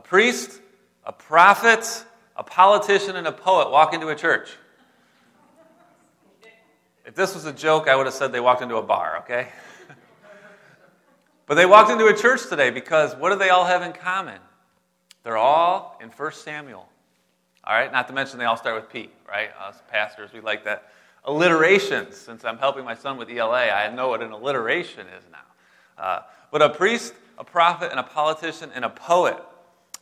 A priest, a prophet, a politician, and a poet walk into a church. If this was a joke, I would have said they walked into a bar, okay? but they walked into a church today because what do they all have in common? They're all in 1 Samuel. All right, not to mention they all start with P, right? Us pastors, we like that. Alliterations. Since I'm helping my son with ELA, I know what an alliteration is now. Uh, but a priest, a prophet, and a politician, and a poet.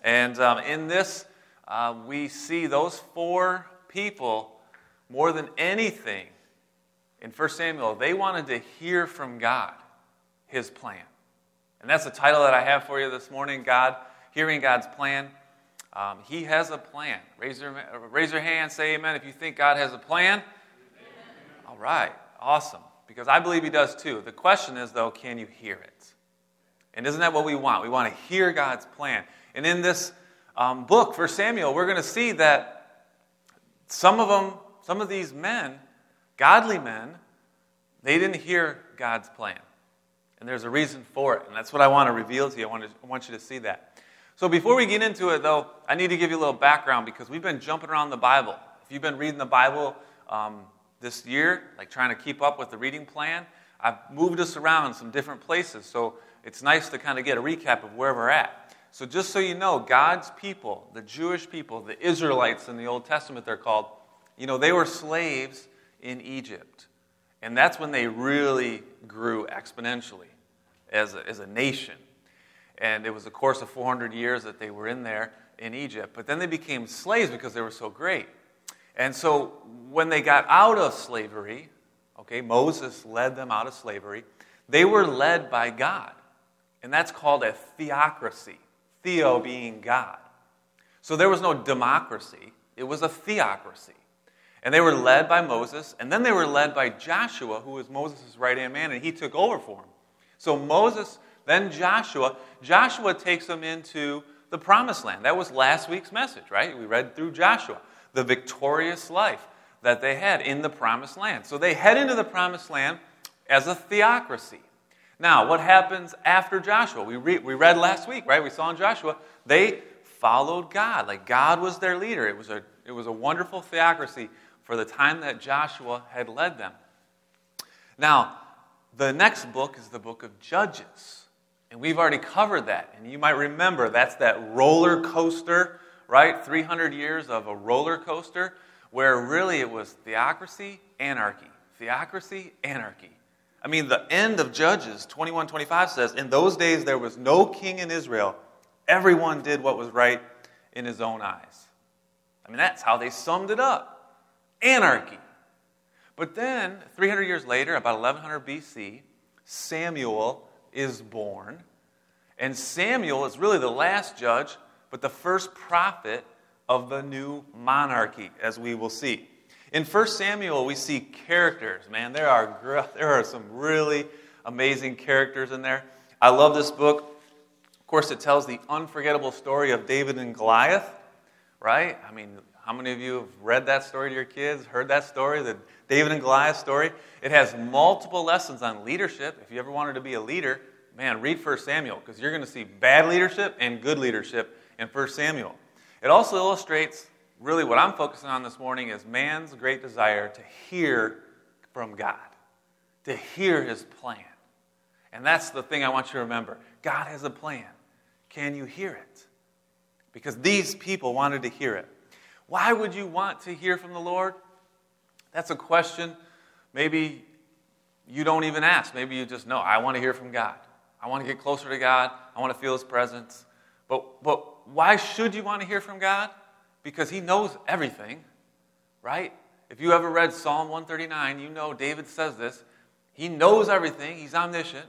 And um, in this, uh, we see those four people more than anything in 1 Samuel, they wanted to hear from God his plan. And that's the title that I have for you this morning God, hearing God's plan. Um, he has a plan. Raise your, raise your hand, say amen if you think God has a plan. Amen. All right, awesome. Because I believe He does too. The question is, though, can you hear it? And isn't that what we want? We want to hear God's plan. And in this um, book, for Samuel, we're going to see that some of them, some of these men, godly men, they didn't hear God's plan. And there's a reason for it. And that's what I want to reveal to you. I want, to, I want you to see that. So before we get into it, though, I need to give you a little background because we've been jumping around the Bible. If you've been reading the Bible um, this year, like trying to keep up with the reading plan, I've moved us around some different places. So it's nice to kind of get a recap of where we're at. So just so you know, God's people, the Jewish people, the Israelites in the Old Testament, they're called, you know, they were slaves in Egypt. And that's when they really grew exponentially as a, as a nation. And it was a course of 400 years that they were in there in Egypt. But then they became slaves because they were so great. And so when they got out of slavery, okay, Moses led them out of slavery, they were led by God. And that's called a theocracy. Theo being God. So there was no democracy, it was a theocracy. And they were led by Moses, and then they were led by Joshua, who was Moses' right hand man, and he took over for him. So Moses then Joshua. Joshua takes them into the promised land. That was last week's message, right? We read through Joshua, the victorious life that they had in the promised land. So they head into the promised land as a theocracy. Now, what happens after Joshua? We, re- we read last week, right? We saw in Joshua, they followed God. Like God was their leader. It was a, it was a wonderful theocracy for the time that Joshua had led them. Now, the next book is the book of Judges. And we've already covered that. And you might remember that's that roller coaster, right? 300 years of a roller coaster where really it was theocracy, anarchy. Theocracy, anarchy. I mean, the end of Judges 21 25 says, In those days there was no king in Israel. Everyone did what was right in his own eyes. I mean, that's how they summed it up anarchy. But then, 300 years later, about 1100 BC, Samuel is born. And Samuel is really the last judge, but the first prophet of the new monarchy, as we will see. In 1 Samuel, we see characters. Man, there are, there are some really amazing characters in there. I love this book. Of course, it tells the unforgettable story of David and Goliath, right? I mean, how many of you have read that story to your kids, heard that story, the David and Goliath story? It has multiple lessons on leadership. If you ever wanted to be a leader, man, read 1 Samuel because you're going to see bad leadership and good leadership in 1 Samuel. It also illustrates really what I'm focusing on this morning is man's great desire to hear from God, to hear his plan. And that's the thing I want you to remember. God has a plan. Can you hear it? Because these people wanted to hear it. Why would you want to hear from the Lord? That's a question maybe you don't even ask. Maybe you just know, I want to hear from God. I want to get closer to God. I want to feel His presence. But, but why should you want to hear from God? Because He knows everything, right? If you ever read Psalm 139, you know David says this. He knows everything, He's omniscient,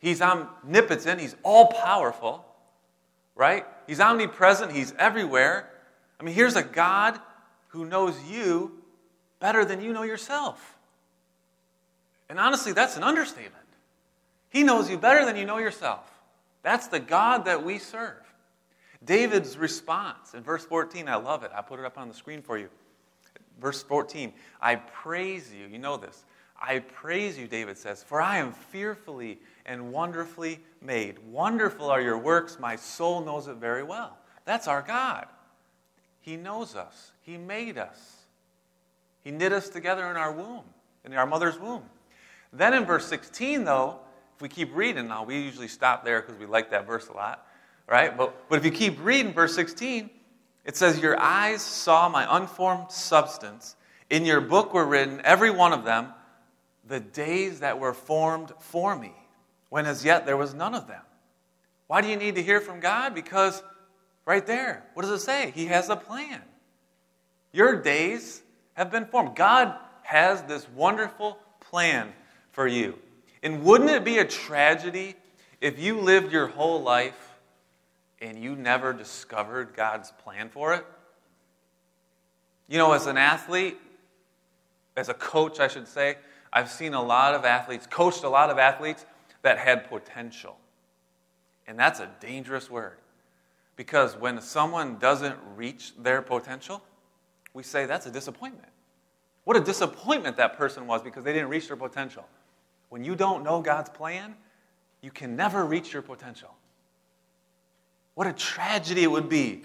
He's omnipotent, He's all powerful, right? He's omnipresent, He's everywhere. I mean, here's a God who knows you better than you know yourself. And honestly, that's an understatement. He knows you better than you know yourself. That's the God that we serve. David's response in verse 14, I love it. I put it up on the screen for you. Verse 14, I praise you. You know this. I praise you, David says, for I am fearfully and wonderfully made. Wonderful are your works. My soul knows it very well. That's our God. He knows us, He made us. He knit us together in our womb, in our mother's womb. Then in verse 16, though, if we keep reading, now we usually stop there because we like that verse a lot, right? But, but if you keep reading verse 16, it says, Your eyes saw my unformed substance. In your book were written, every one of them, the days that were formed for me, when as yet there was none of them. Why do you need to hear from God? Because right there, what does it say? He has a plan. Your days have been formed. God has this wonderful plan for you. And wouldn't it be a tragedy if you lived your whole life and you never discovered God's plan for it? You know, as an athlete, as a coach, I should say, I've seen a lot of athletes, coached a lot of athletes that had potential. And that's a dangerous word. Because when someone doesn't reach their potential, we say that's a disappointment. What a disappointment that person was because they didn't reach their potential. When you don't know God's plan, you can never reach your potential. What a tragedy it would be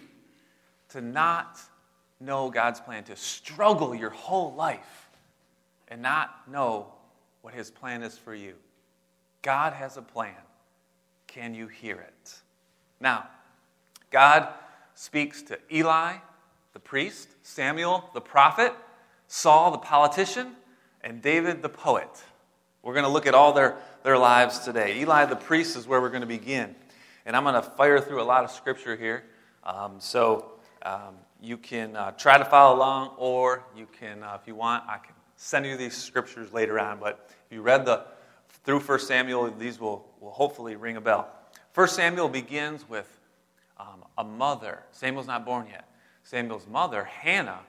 to not know God's plan, to struggle your whole life and not know what His plan is for you. God has a plan. Can you hear it? Now, God speaks to Eli, the priest, Samuel, the prophet, Saul, the politician, and David, the poet. We're going to look at all their, their lives today. Eli, the priest, is where we're going to begin. And I'm going to fire through a lot of scripture here. Um, so um, you can uh, try to follow along, or you can, uh, if you want, I can send you these scriptures later on. But if you read the through 1 Samuel, these will, will hopefully ring a bell. 1 Samuel begins with um, a mother. Samuel's not born yet. Samuel's mother, Hannah,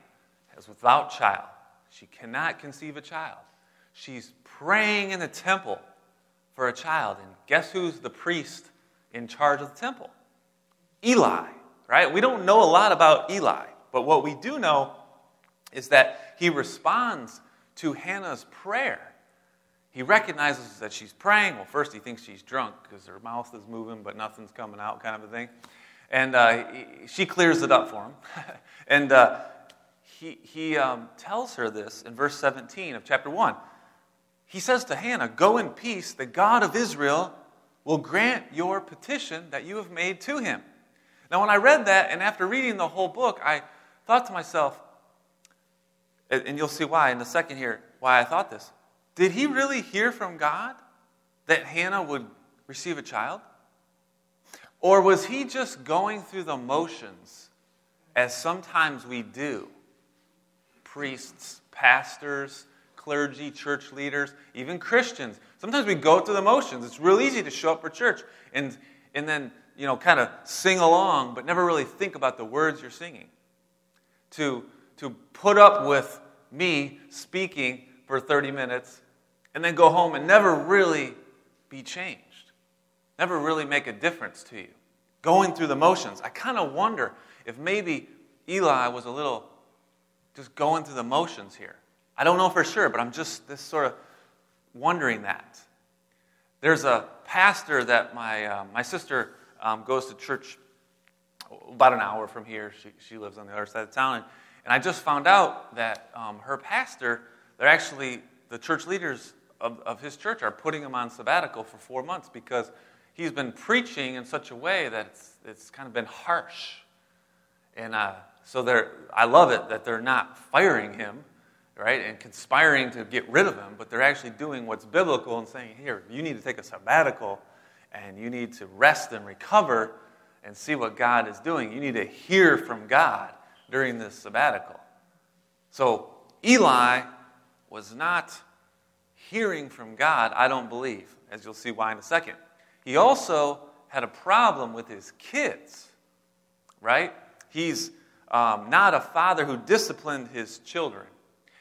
is without child. She cannot conceive a child. She's praying in the temple for a child. And guess who's the priest in charge of the temple? Eli, right? We don't know a lot about Eli, but what we do know is that he responds to Hannah's prayer. He recognizes that she's praying. Well, first he thinks she's drunk because her mouth is moving, but nothing's coming out, kind of a thing. And uh, he, she clears it up for him. and uh, he, he um, tells her this in verse 17 of chapter 1. He says to Hannah, Go in peace, the God of Israel will grant your petition that you have made to him. Now, when I read that, and after reading the whole book, I thought to myself, and you'll see why in a second here, why I thought this. Did he really hear from God that Hannah would receive a child? Or was he just going through the motions as sometimes we do? Priests, pastors, clergy, church leaders, even Christians. Sometimes we go through the motions. It's real easy to show up for church and, and then, you know, kind of sing along, but never really think about the words you're singing. To, to put up with me speaking for 30 minutes and then go home and never really be changed, never really make a difference to you. Going through the motions. I kind of wonder if maybe Eli was a little just going through the motions here. I don't know for sure, but I'm just this sort of wondering that. There's a pastor that my, uh, my sister um, goes to church about an hour from here. She, she lives on the other side of town. And, and I just found out that um, her pastor, they're actually, the church leaders of, of his church are putting him on sabbatical for four months because he's been preaching in such a way that it's, it's kind of been harsh. And uh, so they're, I love it that they're not firing him right, and conspiring to get rid of him, but they're actually doing what's biblical and saying, here, you need to take a sabbatical and you need to rest and recover and see what God is doing. You need to hear from God during this sabbatical. So Eli was not hearing from God, I don't believe, as you'll see why in a second. He also had a problem with his kids, right? He's um, not a father who disciplined his children.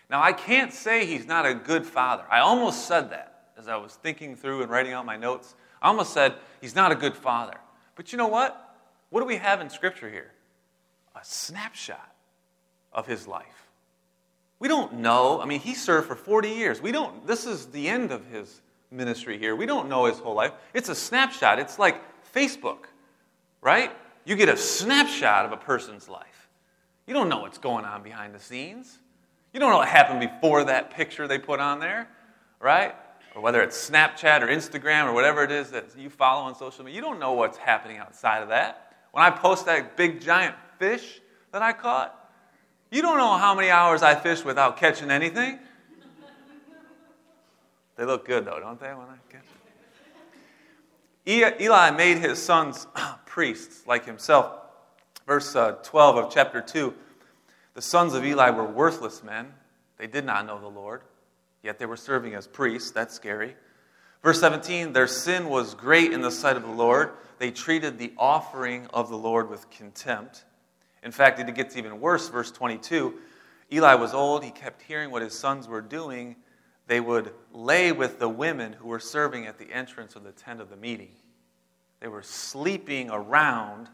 Now, I can't say he's not a good father. I almost said that as I was thinking through and writing out my notes. I almost said he's not a good father. But you know what? What do we have in Scripture here? A snapshot of his life. We don't know. I mean, he served for 40 years. We don't, this is the end of his ministry here. We don't know his whole life. It's a snapshot. It's like Facebook, right? You get a snapshot of a person's life. You don't know what's going on behind the scenes. You don't know what happened before that picture they put on there, right? Or whether it's Snapchat or Instagram or whatever it is that you follow on social media. You don't know what's happening outside of that. When I post that big giant fish that I caught, you don't know how many hours I fished without catching anything. They look good though, don't they, when I catch Eli made his sons priests like himself. Verse uh, 12 of chapter 2 The sons of Eli were worthless men. They did not know the Lord, yet they were serving as priests. That's scary. Verse 17 Their sin was great in the sight of the Lord. They treated the offering of the Lord with contempt. In fact, it gets even worse. Verse 22 Eli was old. He kept hearing what his sons were doing they would lay with the women who were serving at the entrance of the tent of the meeting. They were sleeping around.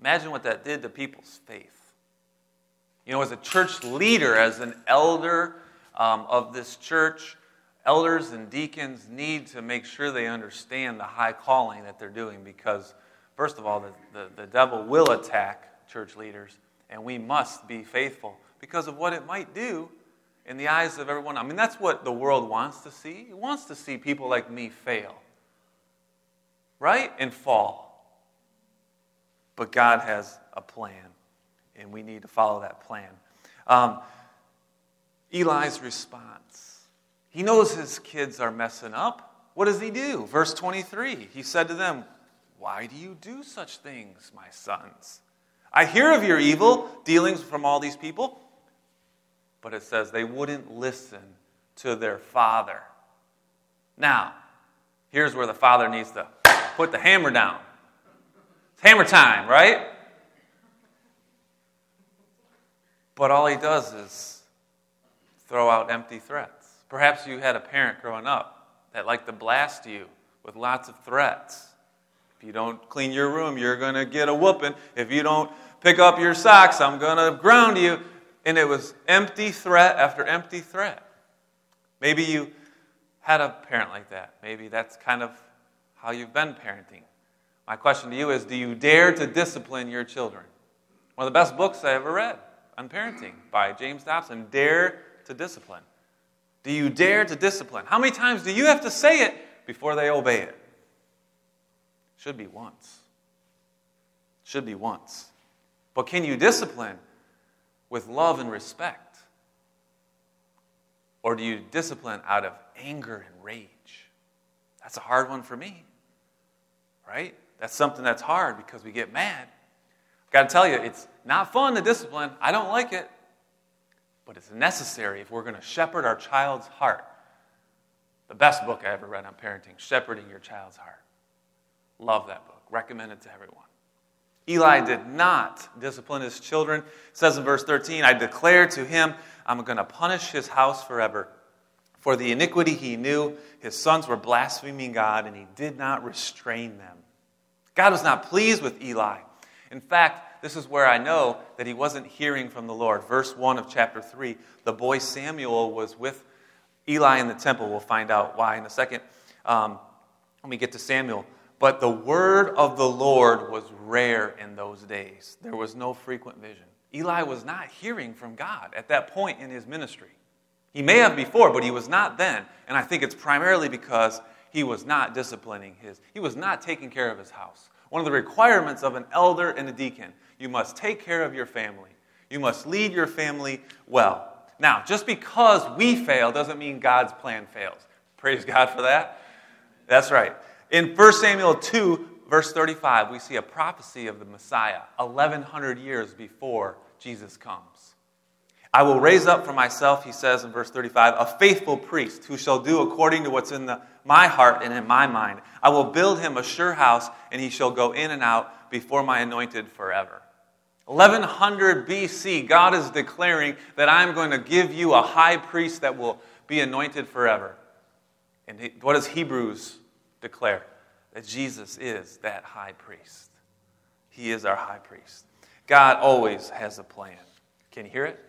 Imagine what that did to people's faith. You know, as a church leader, as an elder um, of this church, elders and deacons need to make sure they understand the high calling that they're doing because, first of all, the, the, the devil will attack church leaders, and we must be faithful because of what it might do in the eyes of everyone. I mean, that's what the world wants to see. It wants to see people like me fail, right? And fall. But God has a plan, and we need to follow that plan. Um, Eli's response he knows his kids are messing up. What does he do? Verse 23 He said to them, Why do you do such things, my sons? I hear of your evil dealings from all these people but it says they wouldn't listen to their father. Now, here's where the father needs to put the hammer down. It's hammer time, right? But all he does is throw out empty threats. Perhaps you had a parent growing up that liked to blast you with lots of threats. If you don't clean your room, you're going to get a whooping. If you don't pick up your socks, I'm going to ground you. And it was empty threat after empty threat. Maybe you had a parent like that. Maybe that's kind of how you've been parenting. My question to you is Do you dare to discipline your children? One of the best books I ever read on parenting by James Dobson Dare to Discipline. Do you dare to discipline? How many times do you have to say it before they obey it? Should be once. Should be once. But can you discipline with love and respect? Or do you discipline out of anger and rage? That's a hard one for me, right? That's something that's hard because we get mad. Got to tell you, it's not fun to discipline. I don't like it. But it's necessary if we're going to shepherd our child's heart. The best book I ever read on parenting, Shepherding Your Child's Heart. Love that book. Recommend it to everyone. Eli did not discipline his children. It says in verse 13, I declare to him, I'm going to punish his house forever. For the iniquity he knew, his sons were blaspheming God, and he did not restrain them. God was not pleased with Eli. In fact, this is where I know that he wasn't hearing from the Lord. Verse 1 of chapter 3 the boy Samuel was with Eli in the temple. We'll find out why in a second um, when we get to Samuel. But the word of the Lord was rare in those days. There was no frequent vision. Eli was not hearing from God at that point in his ministry. He may have before, but he was not then. And I think it's primarily because he was not disciplining his, he was not taking care of his house. One of the requirements of an elder and a deacon, you must take care of your family. You must lead your family well. Now, just because we fail doesn't mean God's plan fails. Praise God for that. That's right. In 1 Samuel 2, verse 35, we see a prophecy of the Messiah 1,100 years before Jesus comes. I will raise up for myself, he says in verse 35, a faithful priest who shall do according to what's in the, my heart and in my mind. I will build him a sure house, and he shall go in and out before my anointed forever. 1100 BC, God is declaring that I'm going to give you a high priest that will be anointed forever. And what does Hebrews declare that Jesus is that high priest. He is our high priest. God always has a plan. Can you hear it?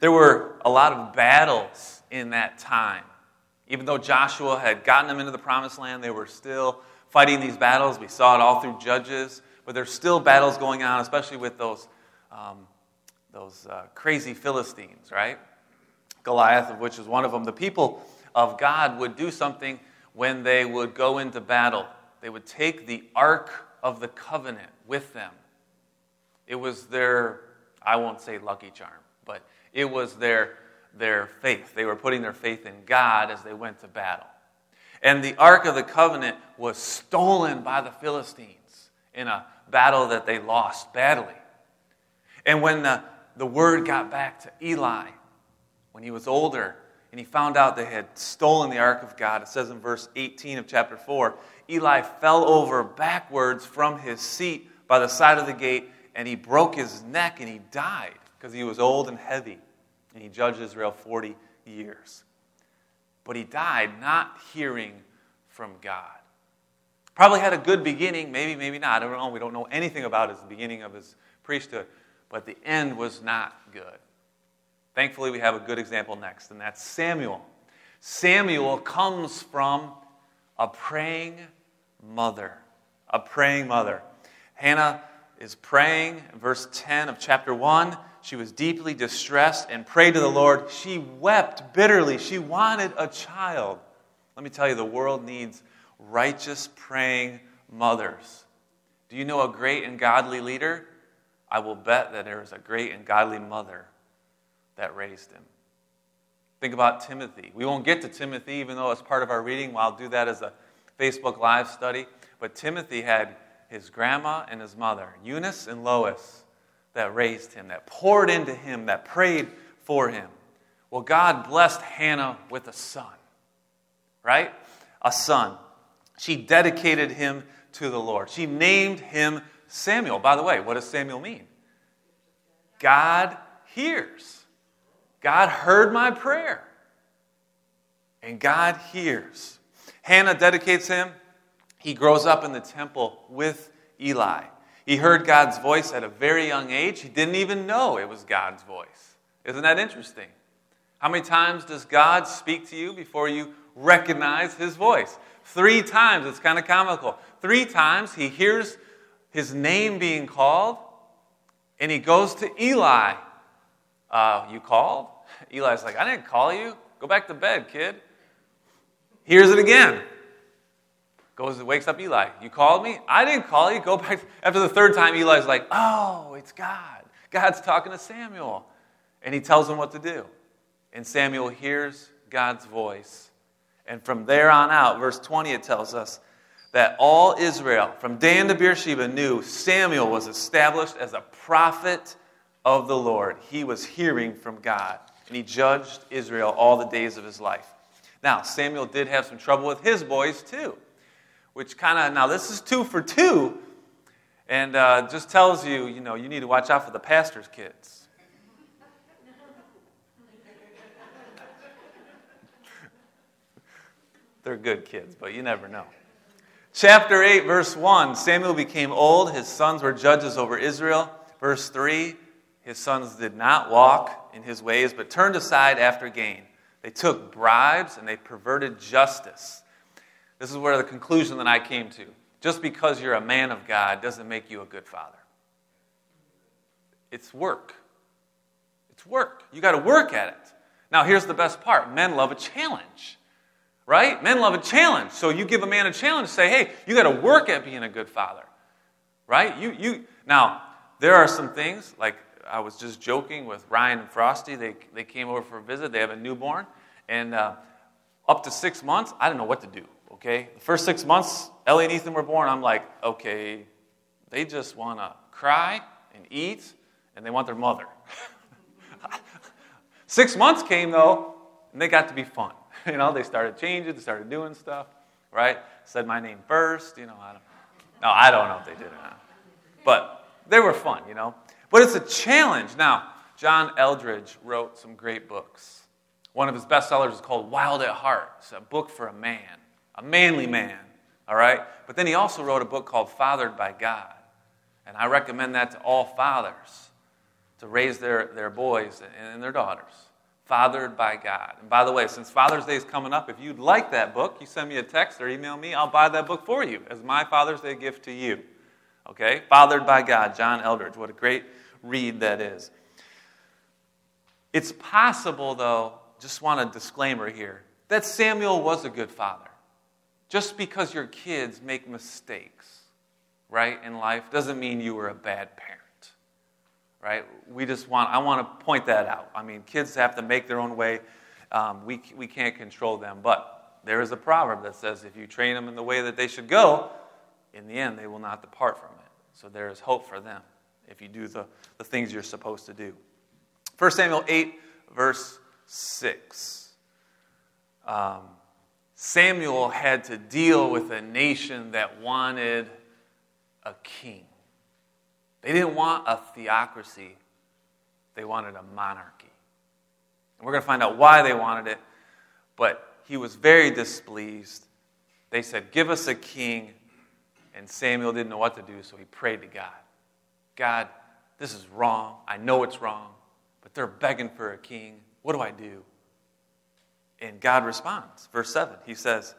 There were a lot of battles in that time. Even though Joshua had gotten them into the promised land, they were still fighting these battles. We saw it all through Judges, but there's still battles going on, especially with those, um, those uh, crazy Philistines, right? Goliath, of which is one of them. The people of God would do something when they would go into battle. They would take the Ark of the Covenant with them. It was their, I won't say lucky charm, but it was their, their faith. They were putting their faith in God as they went to battle. And the Ark of the Covenant was stolen by the Philistines in a battle that they lost badly. And when the, the word got back to Eli, when he was older, and he found out they had stolen the ark of God. It says in verse 18 of chapter 4 Eli fell over backwards from his seat by the side of the gate, and he broke his neck and he died because he was old and heavy, and he judged Israel 40 years. But he died not hearing from God. Probably had a good beginning, maybe, maybe not. I don't know. We don't know anything about his beginning of his priesthood, but the end was not good. Thankfully, we have a good example next, and that's Samuel. Samuel comes from a praying mother. A praying mother. Hannah is praying, verse 10 of chapter 1. She was deeply distressed and prayed to the Lord. She wept bitterly. She wanted a child. Let me tell you, the world needs righteous, praying mothers. Do you know a great and godly leader? I will bet that there is a great and godly mother that raised him. Think about Timothy. We won't get to Timothy, even though it's part of our reading. I'll do that as a Facebook Live study. But Timothy had his grandma and his mother, Eunice and Lois, that raised him, that poured into him, that prayed for him. Well, God blessed Hannah with a son, right? A son. She dedicated him to the Lord. She named him Samuel. By the way, what does Samuel mean? God hears. God heard my prayer. And God hears. Hannah dedicates him. He grows up in the temple with Eli. He heard God's voice at a very young age. He didn't even know it was God's voice. Isn't that interesting? How many times does God speak to you before you recognize his voice? Three times. It's kind of comical. Three times he hears his name being called, and he goes to Eli. Uh, you called? Eli's like, I didn't call you. Go back to bed, kid. Hears it again. Goes and wakes up Eli. You called me? I didn't call you. Go back. After the third time, Eli's like, Oh, it's God. God's talking to Samuel. And he tells him what to do. And Samuel hears God's voice. And from there on out, verse 20, it tells us that all Israel, from Dan to Beersheba, knew Samuel was established as a prophet of the Lord. He was hearing from God, and he judged Israel all the days of his life. Now, Samuel did have some trouble with his boys, too which kind of, now this is two for two, and uh, just tells you, you know, you need to watch out for the pastor's kids. They're good kids, but you never know. Chapter 8, verse 1 Samuel became old, his sons were judges over Israel. Verse 3 His sons did not walk in his ways, but turned aside after gain. They took bribes and they perverted justice. This is where the conclusion that I came to. Just because you're a man of God doesn't make you a good father. It's work. It's work. You got to work at it. Now, here's the best part men love a challenge, right? Men love a challenge. So you give a man a challenge, say, hey, you got to work at being a good father, right? You, you, now, there are some things, like I was just joking with Ryan and Frosty. They, they came over for a visit. They have a newborn. And uh, up to six months, I didn't know what to do. Okay? The first six months, Ellie and Ethan were born, I'm like, okay, they just want to cry and eat, and they want their mother. six months came, though, and they got to be fun. You know, they started changing, they started doing stuff, right? Said my name first, you know, I don't, no, I don't know if they did or not. But they were fun, you know. But it's a challenge. Now, John Eldredge wrote some great books. One of his bestsellers is called Wild at Heart. It's a book for a man a manly man, all right? But then he also wrote a book called Fathered by God. And I recommend that to all fathers to raise their, their boys and their daughters, fathered by God. And by the way, since Father's Day is coming up, if you'd like that book, you send me a text or email me, I'll buy that book for you as my Father's Day gift to you. Okay? Fathered by God, John Eldredge. What a great read that is. It's possible, though, just want a disclaimer here, that Samuel was a good father. Just because your kids make mistakes, right, in life, doesn't mean you were a bad parent. Right? We just want, I want to point that out. I mean, kids have to make their own way. Um, we, we can't control them. But there is a proverb that says if you train them in the way that they should go, in the end, they will not depart from it. So there is hope for them if you do the, the things you're supposed to do. 1 Samuel 8, verse 6. Um, Samuel had to deal with a nation that wanted a king. They didn't want a theocracy, they wanted a monarchy. And we're going to find out why they wanted it, but he was very displeased. They said, Give us a king. And Samuel didn't know what to do, so he prayed to God God, this is wrong. I know it's wrong, but they're begging for a king. What do I do? And God responds. Verse 7, he says,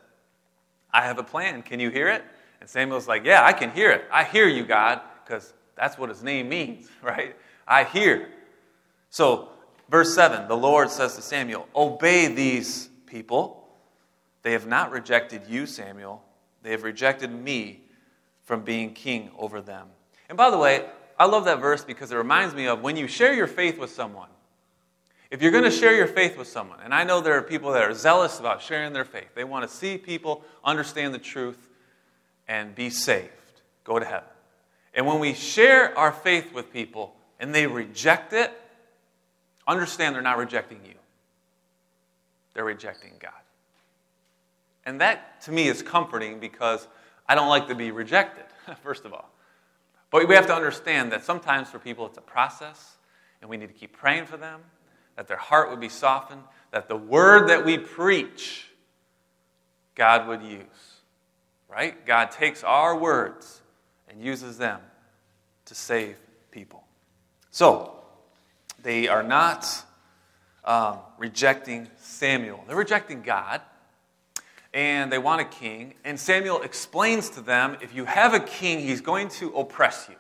I have a plan. Can you hear it? And Samuel's like, Yeah, I can hear it. I hear you, God, because that's what his name means, right? I hear. So, verse 7, the Lord says to Samuel, Obey these people. They have not rejected you, Samuel. They have rejected me from being king over them. And by the way, I love that verse because it reminds me of when you share your faith with someone, if you're going to share your faith with someone, and I know there are people that are zealous about sharing their faith, they want to see people understand the truth and be saved, go to heaven. And when we share our faith with people and they reject it, understand they're not rejecting you, they're rejecting God. And that to me is comforting because I don't like to be rejected, first of all. But we have to understand that sometimes for people it's a process, and we need to keep praying for them that their heart would be softened, that the word that we preach, God would use. Right? God takes our words and uses them to save people. So, they are not um, rejecting Samuel, they're rejecting God. And they want a king. And Samuel explains to them if you have a king, he's going to oppress you.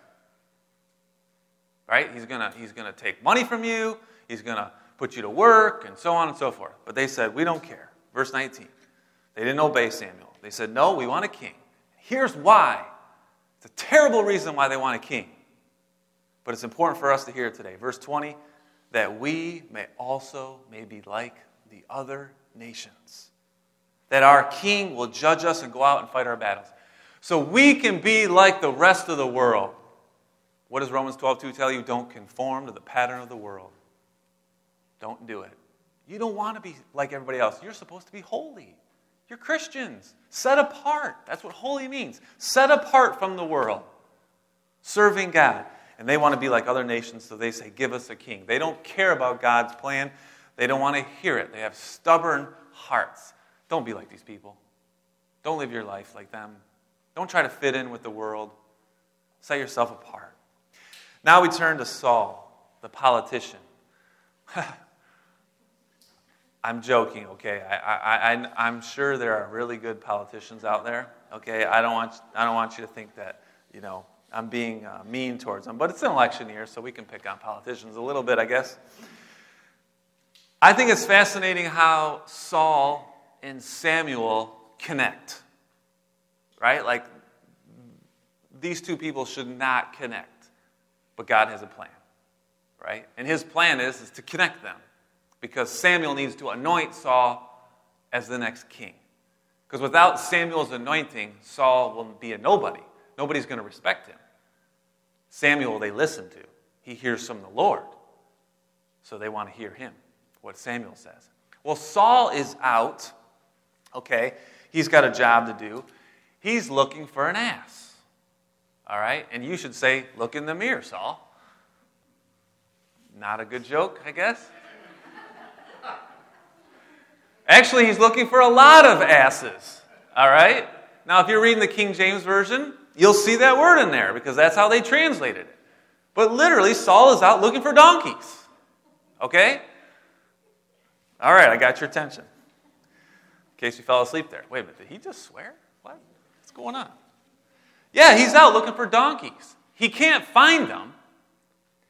Right? He's going to he's going to take money from you. He's going to put you to work, and so on and so forth. But they said, We don't care. Verse 19. They didn't obey Samuel. They said, No, we want a king. Here's why. It's a terrible reason why they want a king. But it's important for us to hear today. Verse 20, that we may also may be like the other nations. That our king will judge us and go out and fight our battles. So we can be like the rest of the world. What does Romans 12 2 tell you? Don't conform to the pattern of the world. Don't do it. You don't want to be like everybody else. You're supposed to be holy. You're Christians. Set apart. That's what holy means. Set apart from the world. Serving God. And they want to be like other nations, so they say, Give us a king. They don't care about God's plan. They don't want to hear it. They have stubborn hearts. Don't be like these people. Don't live your life like them. Don't try to fit in with the world. Set yourself apart. Now we turn to Saul, the politician. I'm joking, okay? I, I, I, am sure there are really good politicians out there, okay? I don't, want, I don't want you to think that, you know, I'm being uh, mean towards them. But it's an election year, so we can pick on politicians a little bit, I guess. I think it's fascinating how Saul and Samuel connect, right? Like, these two people should not connect, but God has a plan, right? And his plan is, is to connect them because Samuel needs to anoint Saul as the next king. Because without Samuel's anointing, Saul will be a nobody. Nobody's going to respect him. Samuel, they listen to. He hears from the Lord. So they want to hear him, what Samuel says. Well, Saul is out. Okay, he's got a job to do. He's looking for an ass. All right? And you should say, Look in the mirror, Saul. Not a good joke, I guess. Actually, he's looking for a lot of asses. All right? Now, if you're reading the King James Version, you'll see that word in there because that's how they translated it. But literally, Saul is out looking for donkeys. Okay? All right, I got your attention. In case you fell asleep there. Wait a minute, did he just swear? What? What's going on? Yeah, he's out looking for donkeys. He can't find them.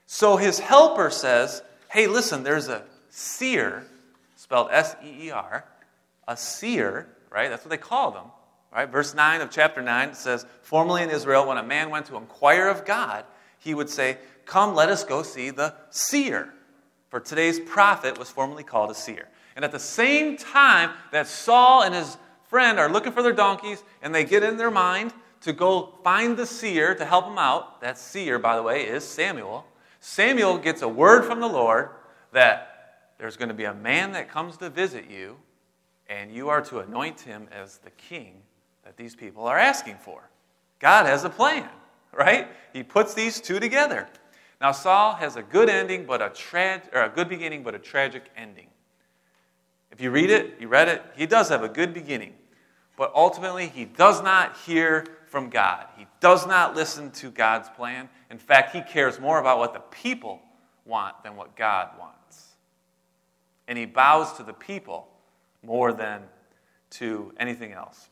So his helper says, Hey, listen, there's a seer, spelled S E E R, a seer, right? That's what they call them. Right? Verse 9 of chapter 9 says, Formerly in Israel, when a man went to inquire of God, he would say, Come, let us go see the seer. For today's prophet was formerly called a seer. And at the same time that Saul and his friend are looking for their donkeys, and they get in their mind to go find the seer to help them out, that seer, by the way, is Samuel. Samuel gets a word from the Lord that there's going to be a man that comes to visit you, and you are to anoint him as the king that these people are asking for. God has a plan, right? He puts these two together. Now Saul has a good ending, but a tra- or a good beginning, but a tragic ending. If you read it, you read it, he does have a good beginning, but ultimately he does not hear from God. He does not listen to God's plan. In fact, he cares more about what the people want than what God wants. And he bows to the people more than to anything else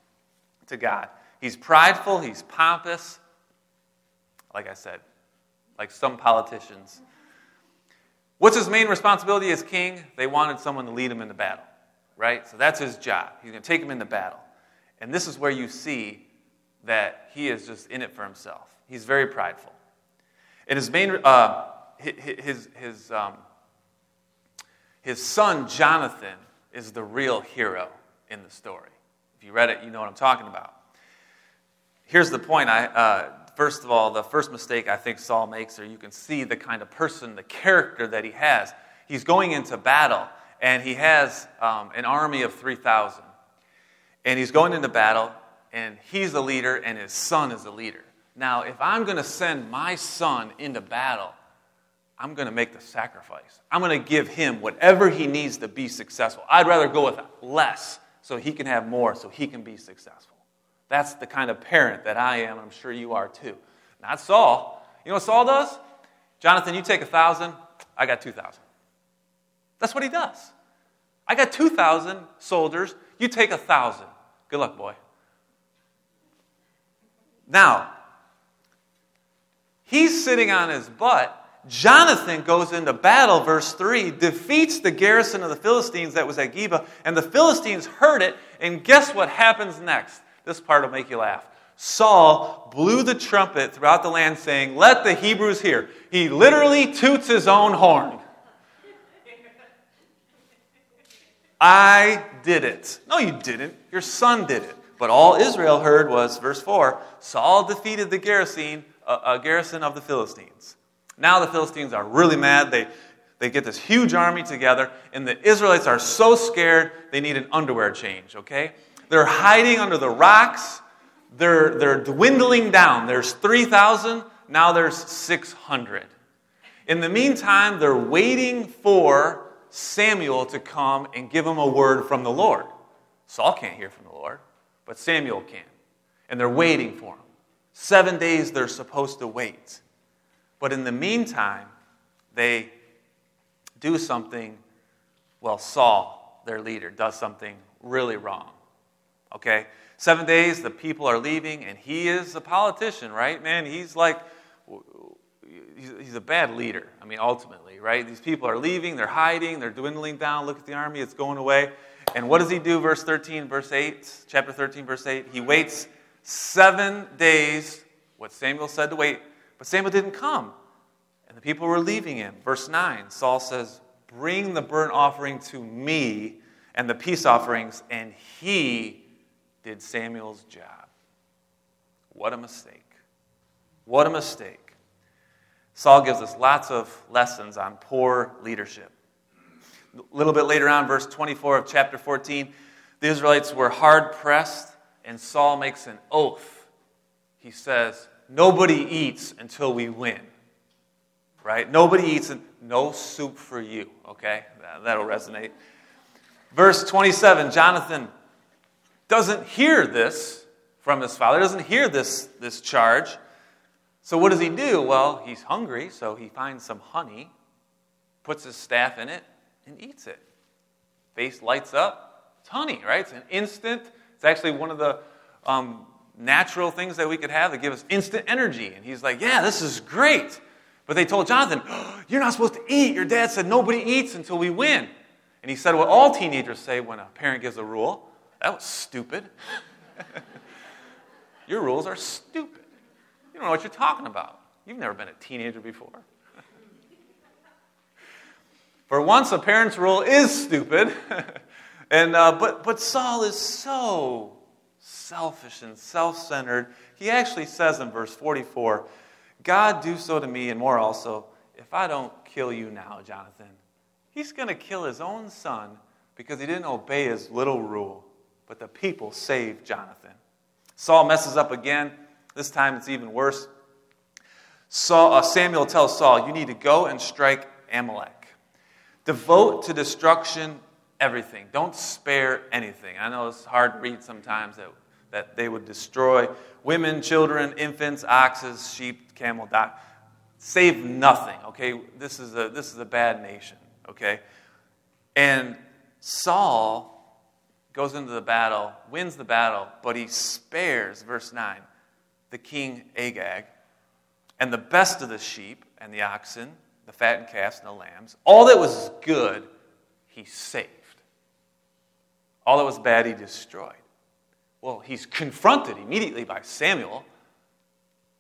to God. He's prideful, he's pompous, like I said, like some politicians. What's his main responsibility as king? They wanted someone to lead him into battle, right? So that's his job. He's going to take him into battle. And this is where you see that he is just in it for himself. He's very prideful. And his main, uh, his, his, um, his son Jonathan is the real hero in the story. If you read it, you know what I'm talking about. Here's the point. I, uh, first of all, the first mistake I think Saul makes, or you can see the kind of person, the character that he has. He's going into battle, and he has um, an army of 3,000. And he's going into battle, and he's the leader, and his son is the leader. Now, if I'm going to send my son into battle, I'm going to make the sacrifice. I'm going to give him whatever he needs to be successful. I'd rather go with less so he can have more, so he can be successful. That's the kind of parent that I am, and I'm sure you are too. Not Saul. You know what Saul does? Jonathan, you take a thousand, I got two thousand. That's what he does. I got two thousand soldiers, you take a thousand. Good luck, boy. Now, he's sitting on his butt Jonathan goes into battle, verse 3, defeats the garrison of the Philistines that was at Geba, and the Philistines heard it, and guess what happens next? This part will make you laugh. Saul blew the trumpet throughout the land, saying, Let the Hebrews hear. He literally toots his own horn. I did it. No, you didn't. Your son did it. But all Israel heard was, verse 4 Saul defeated the garrison, uh, garrison of the Philistines. Now the Philistines are really mad. They, they get this huge army together, and the Israelites are so scared they need an underwear change, okay? They're hiding under the rocks. They're, they're dwindling down. There's 3,000, now there's 600. In the meantime, they're waiting for Samuel to come and give them a word from the Lord. Saul can't hear from the Lord, but Samuel can. And they're waiting for him. Seven days they're supposed to wait. But in the meantime, they do something, well, Saul, their leader, does something really wrong. Okay? Seven days, the people are leaving, and he is a politician, right? Man, he's like, he's a bad leader. I mean, ultimately, right? These people are leaving, they're hiding, they're dwindling down. Look at the army, it's going away. And what does he do? Verse 13, verse 8, chapter 13, verse 8. He waits seven days, what Samuel said to wait but Samuel didn't come, and the people were leaving him. Verse 9 Saul says, Bring the burnt offering to me and the peace offerings, and he did Samuel's job. What a mistake. What a mistake. Saul gives us lots of lessons on poor leadership. A little bit later on, verse 24 of chapter 14, the Israelites were hard pressed, and Saul makes an oath. He says, nobody eats until we win. Right? Nobody eats, and no soup for you. Okay? That'll resonate. Verse 27 Jonathan doesn't hear this from his father, doesn't hear this, this charge. So, what does he do? Well, he's hungry, so he finds some honey, puts his staff in it, and eats it. Face lights up. It's honey, right? It's an instant. It's actually one of the um, natural things that we could have that give us instant energy. And he's like, Yeah, this is great. But they told Jonathan, oh, You're not supposed to eat. Your dad said nobody eats until we win. And he said what all teenagers say when a parent gives a rule that was stupid. Your rules are stupid. You don't know what you're talking about. You've never been a teenager before. For once, a parent's rule is stupid. and, uh, but, but Saul is so selfish and self centered. He actually says in verse 44 God, do so to me and more also, if I don't kill you now, Jonathan. He's going to kill his own son because he didn't obey his little rule. But the people saved Jonathan. Saul messes up again. This time it's even worse. Saul, uh, Samuel tells Saul, You need to go and strike Amalek. Devote to destruction everything. Don't spare anything. I know it's hard to read sometimes that, that they would destroy women, children, infants, oxes, sheep, camel, dog. Save nothing, okay? This is a, this is a bad nation, okay? And Saul goes into the battle, wins the battle, but he spares, verse 9, the king Agag, and the best of the sheep and the oxen, the fattened calves and the lambs. All that was good, he saved. All that was bad, he destroyed. Well, he's confronted immediately by Samuel.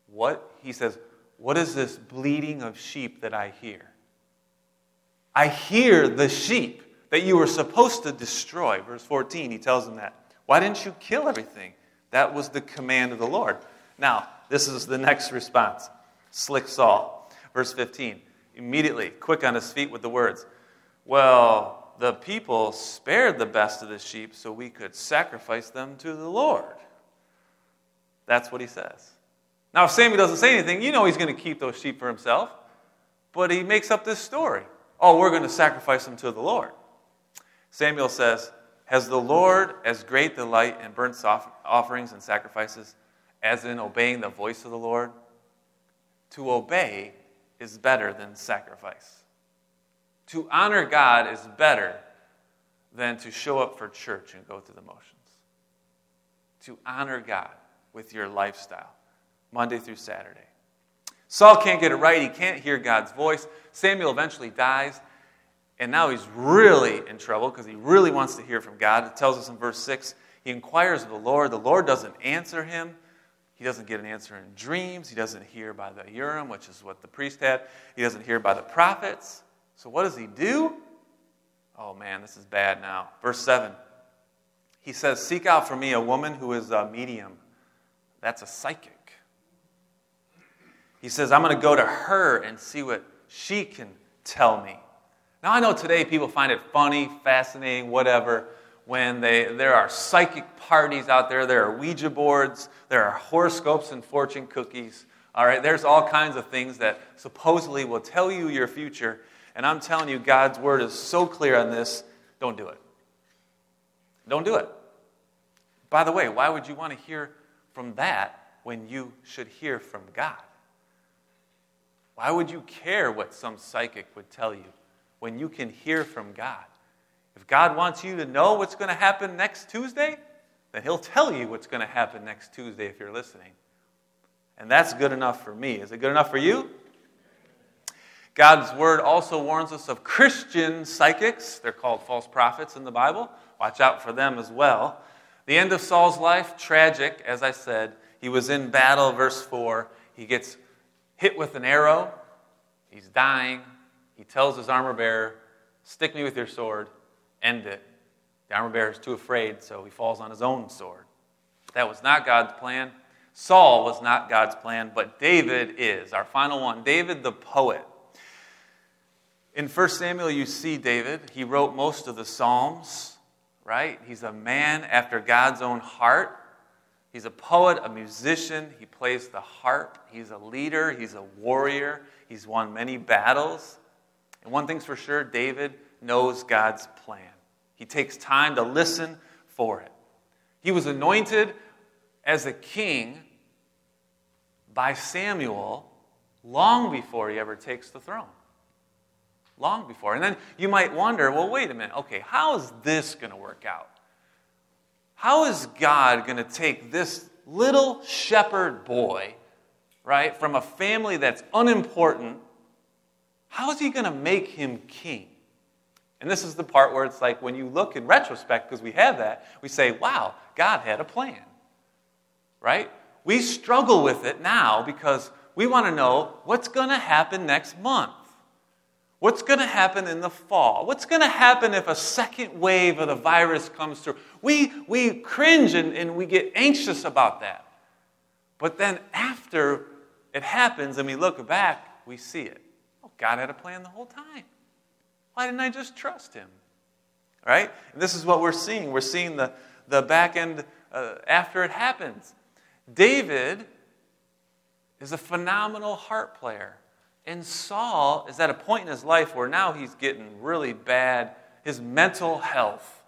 What? He says, What is this bleating of sheep that I hear? I hear the sheep that you were supposed to destroy. Verse 14, he tells him that. Why didn't you kill everything? That was the command of the Lord. Now, this is the next response. Slick Saul. Verse 15, immediately, quick on his feet with the words, Well, the people spared the best of the sheep so we could sacrifice them to the Lord. That's what he says. Now, if Samuel doesn't say anything, you know he's going to keep those sheep for himself. But he makes up this story. Oh, we're going to sacrifice them to the Lord. Samuel says, Has the Lord as great delight in burnt offerings and sacrifices as in obeying the voice of the Lord? To obey is better than sacrifice. To honor God is better than to show up for church and go through the motions. To honor God with your lifestyle, Monday through Saturday. Saul can't get it right. He can't hear God's voice. Samuel eventually dies. And now he's really in trouble because he really wants to hear from God. It tells us in verse 6 he inquires of the Lord. The Lord doesn't answer him. He doesn't get an answer in dreams. He doesn't hear by the Urim, which is what the priest had. He doesn't hear by the prophets. So what does he do? Oh man, this is bad now. Verse 7. He says, Seek out for me a woman who is a medium. That's a psychic. He says, I'm going to go to her and see what she can tell me. Now, I know today people find it funny, fascinating, whatever, when they, there are psychic parties out there, there are Ouija boards, there are horoscopes and fortune cookies. All right, there's all kinds of things that supposedly will tell you your future. And I'm telling you, God's word is so clear on this. Don't do it. Don't do it. By the way, why would you want to hear from that when you should hear from God? Why would you care what some psychic would tell you? when you can hear from God. If God wants you to know what's going to happen next Tuesday, then He'll tell you what's going to happen next Tuesday if you're listening. And that's good enough for me. Is it good enough for you? God's word also warns us of Christian psychics. They're called false prophets in the Bible. Watch out for them as well. The end of Saul's life, tragic, as I said. He was in battle, verse 4. He gets hit with an arrow. He's dying. He tells his armor bearer, Stick me with your sword, end it. The armor bearer is too afraid, so he falls on his own sword. That was not God's plan. Saul was not God's plan, but David is. Our final one David the poet. In 1 Samuel, you see David. He wrote most of the Psalms, right? He's a man after God's own heart. He's a poet, a musician. He plays the harp. He's a leader. He's a warrior. He's won many battles. And one thing's for sure David knows God's plan. He takes time to listen for it. He was anointed as a king by Samuel long before he ever takes the throne. Long before. And then you might wonder well, wait a minute. Okay, how is this going to work out? How is God going to take this little shepherd boy, right, from a family that's unimportant? How is he going to make him king? And this is the part where it's like when you look in retrospect, because we have that, we say, wow, God had a plan. Right? We struggle with it now because we want to know what's going to happen next month. What's going to happen in the fall? What's going to happen if a second wave of the virus comes through? We, we cringe and, and we get anxious about that. But then after it happens and we look back, we see it. Oh, God had a plan the whole time. Why didn't I just trust him? Right? And this is what we're seeing. We're seeing the, the back end uh, after it happens. David is a phenomenal harp player. And Saul is at a point in his life where now he's getting really bad. His mental health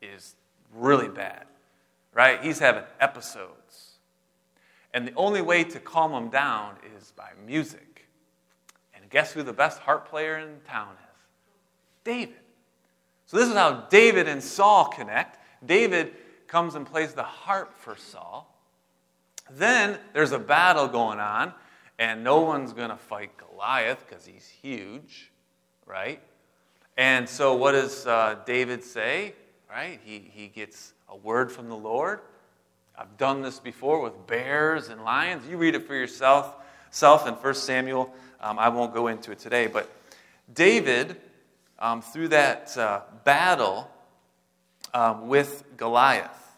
is really bad, right? He's having episodes. And the only way to calm him down is by music. And guess who the best harp player in town is? David. So, this is how David and Saul connect. David comes and plays the harp for Saul. Then there's a battle going on, and no one's going to fight Goliath because he's huge, right? And so, what does uh, David say? Right? He, he gets a word from the Lord. I've done this before with bears and lions. You read it for yourself self in 1 Samuel. Um, I won't go into it today, but David um, through that uh, battle um, with Goliath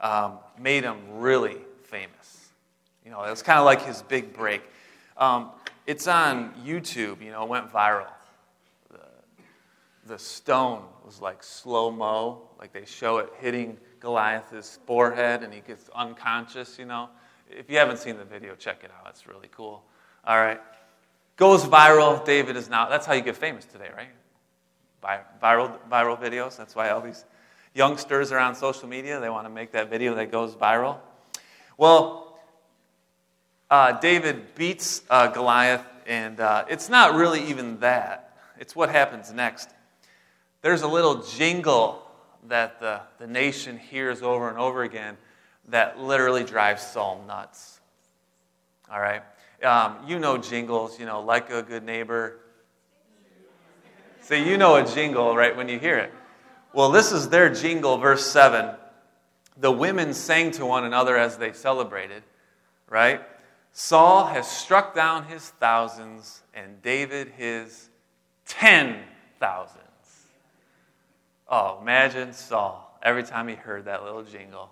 um, made him really famous. You know, it was kind of like his big break. Um, it's on YouTube, you know, it went viral. The, the stone was like slow mo, like they show it hitting Goliath's forehead and he gets unconscious, you know. If you haven't seen the video, check it out. It's really cool. All right. Goes viral. David is now, that's how you get famous today, right? viral, viral videos. That's why all these youngsters are on social media. They want to make that video that goes viral. Well, uh, David beats uh, Goliath, and uh, it's not really even that. It's what happens next. There's a little jingle that the, the nation hears over and over again that literally drives Saul nuts. All right? Um, you know jingles, you know, like a good neighbor, so you know a jingle, right, when you hear it. Well, this is their jingle, verse 7. The women sang to one another as they celebrated, right? Saul has struck down his thousands, and David his ten thousands. Oh, imagine Saul every time he heard that little jingle,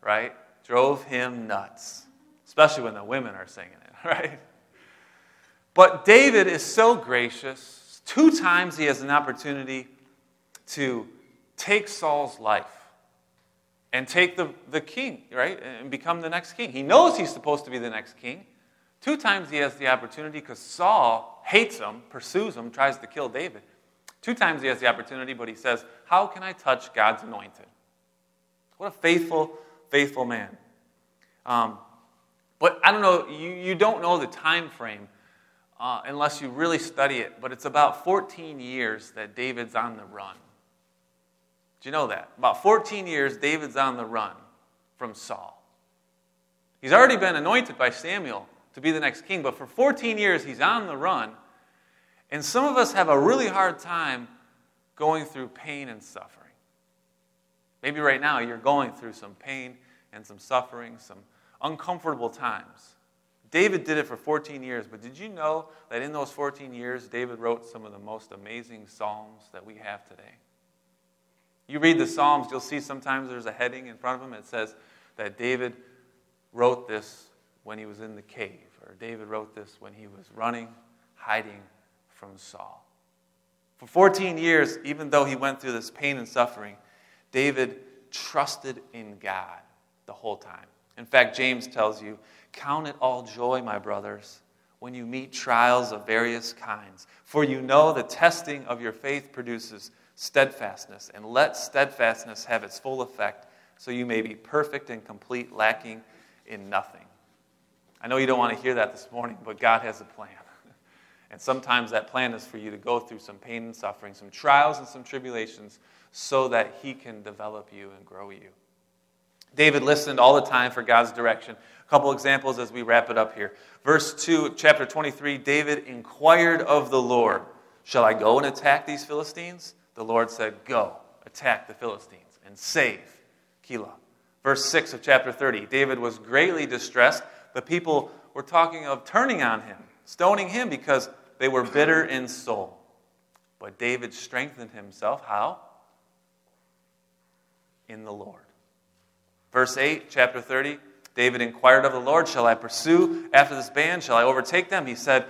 right? Drove him nuts, especially when the women are singing it, right? But David is so gracious Two times he has an opportunity to take Saul's life and take the, the king, right? And become the next king. He knows he's supposed to be the next king. Two times he has the opportunity because Saul hates him, pursues him, tries to kill David. Two times he has the opportunity, but he says, How can I touch God's anointed? What a faithful, faithful man. Um, but I don't know, you, you don't know the time frame uh, unless you really study it, but it's about 14 years that David's on the run. Do you know that? About 14 years, David's on the run from Saul. He's already been anointed by Samuel to be the next king, but for 14 years, he's on the run. And some of us have a really hard time going through pain and suffering. Maybe right now you're going through some pain and some suffering, some uncomfortable times. David did it for 14 years, but did you know that in those 14 years, David wrote some of the most amazing Psalms that we have today? You read the Psalms, you'll see sometimes there's a heading in front of them. that says that David wrote this when he was in the cave, or David wrote this when he was running, hiding from Saul. For 14 years, even though he went through this pain and suffering, David trusted in God the whole time. In fact, James tells you Count it all joy, my brothers, when you meet trials of various kinds, for you know the testing of your faith produces steadfastness, and let steadfastness have its full effect, so you may be perfect and complete, lacking in nothing. I know you don't want to hear that this morning, but God has a plan. And sometimes that plan is for you to go through some pain and suffering, some trials and some tribulations, so that He can develop you and grow you. David listened all the time for God's direction. A couple examples as we wrap it up here. Verse 2, chapter 23 David inquired of the Lord, Shall I go and attack these Philistines? The Lord said, Go, attack the Philistines and save Keilah. Verse 6 of chapter 30 David was greatly distressed. The people were talking of turning on him, stoning him because they were bitter in soul. But David strengthened himself. How? In the Lord. Verse 8, chapter 30 David inquired of the Lord, Shall I pursue after this band? Shall I overtake them? He said,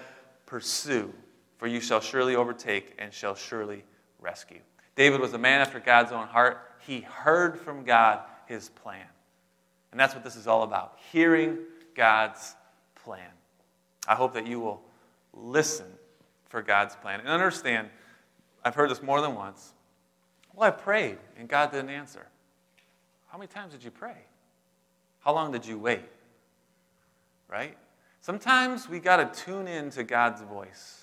Pursue, for you shall surely overtake and shall surely rescue. David was a man after God's own heart. He heard from God his plan. And that's what this is all about hearing God's plan. I hope that you will listen for God's plan and understand. I've heard this more than once. Well, I prayed and God didn't answer. How many times did you pray? How long did you wait? Right? Sometimes we got to tune in to God's voice.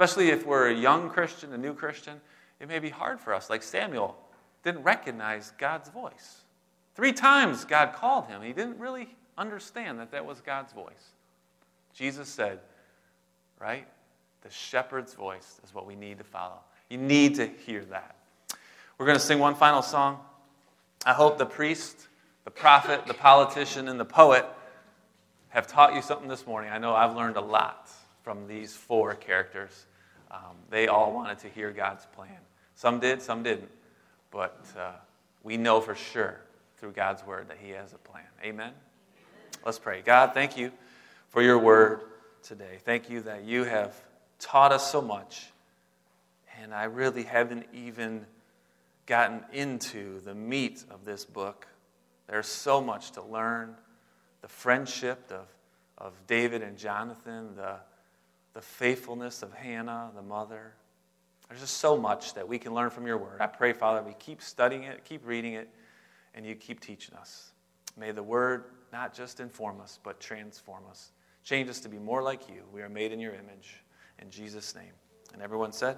Especially if we're a young Christian, a new Christian, it may be hard for us. Like Samuel didn't recognize God's voice. Three times God called him. He didn't really understand that that was God's voice. Jesus said, right? The shepherd's voice is what we need to follow. You need to hear that. We're going to sing one final song. I hope the priest, the prophet, the politician, and the poet have taught you something this morning. I know I've learned a lot from these four characters. Um, they all wanted to hear God's plan. Some did, some didn't. But uh, we know for sure through God's word that He has a plan. Amen? Let's pray. God, thank you for your word today. Thank you that you have taught us so much. And I really haven't even gotten into the meat of this book. There's so much to learn the friendship of, of David and Jonathan, the, the faithfulness of Hannah, the mother. There's just so much that we can learn from your word. I pray, Father, we keep studying it, keep reading it, and you keep teaching us. May the word not just inform us, but transform us. Change us to be more like you. We are made in your image. In Jesus' name. And everyone said,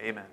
Amen.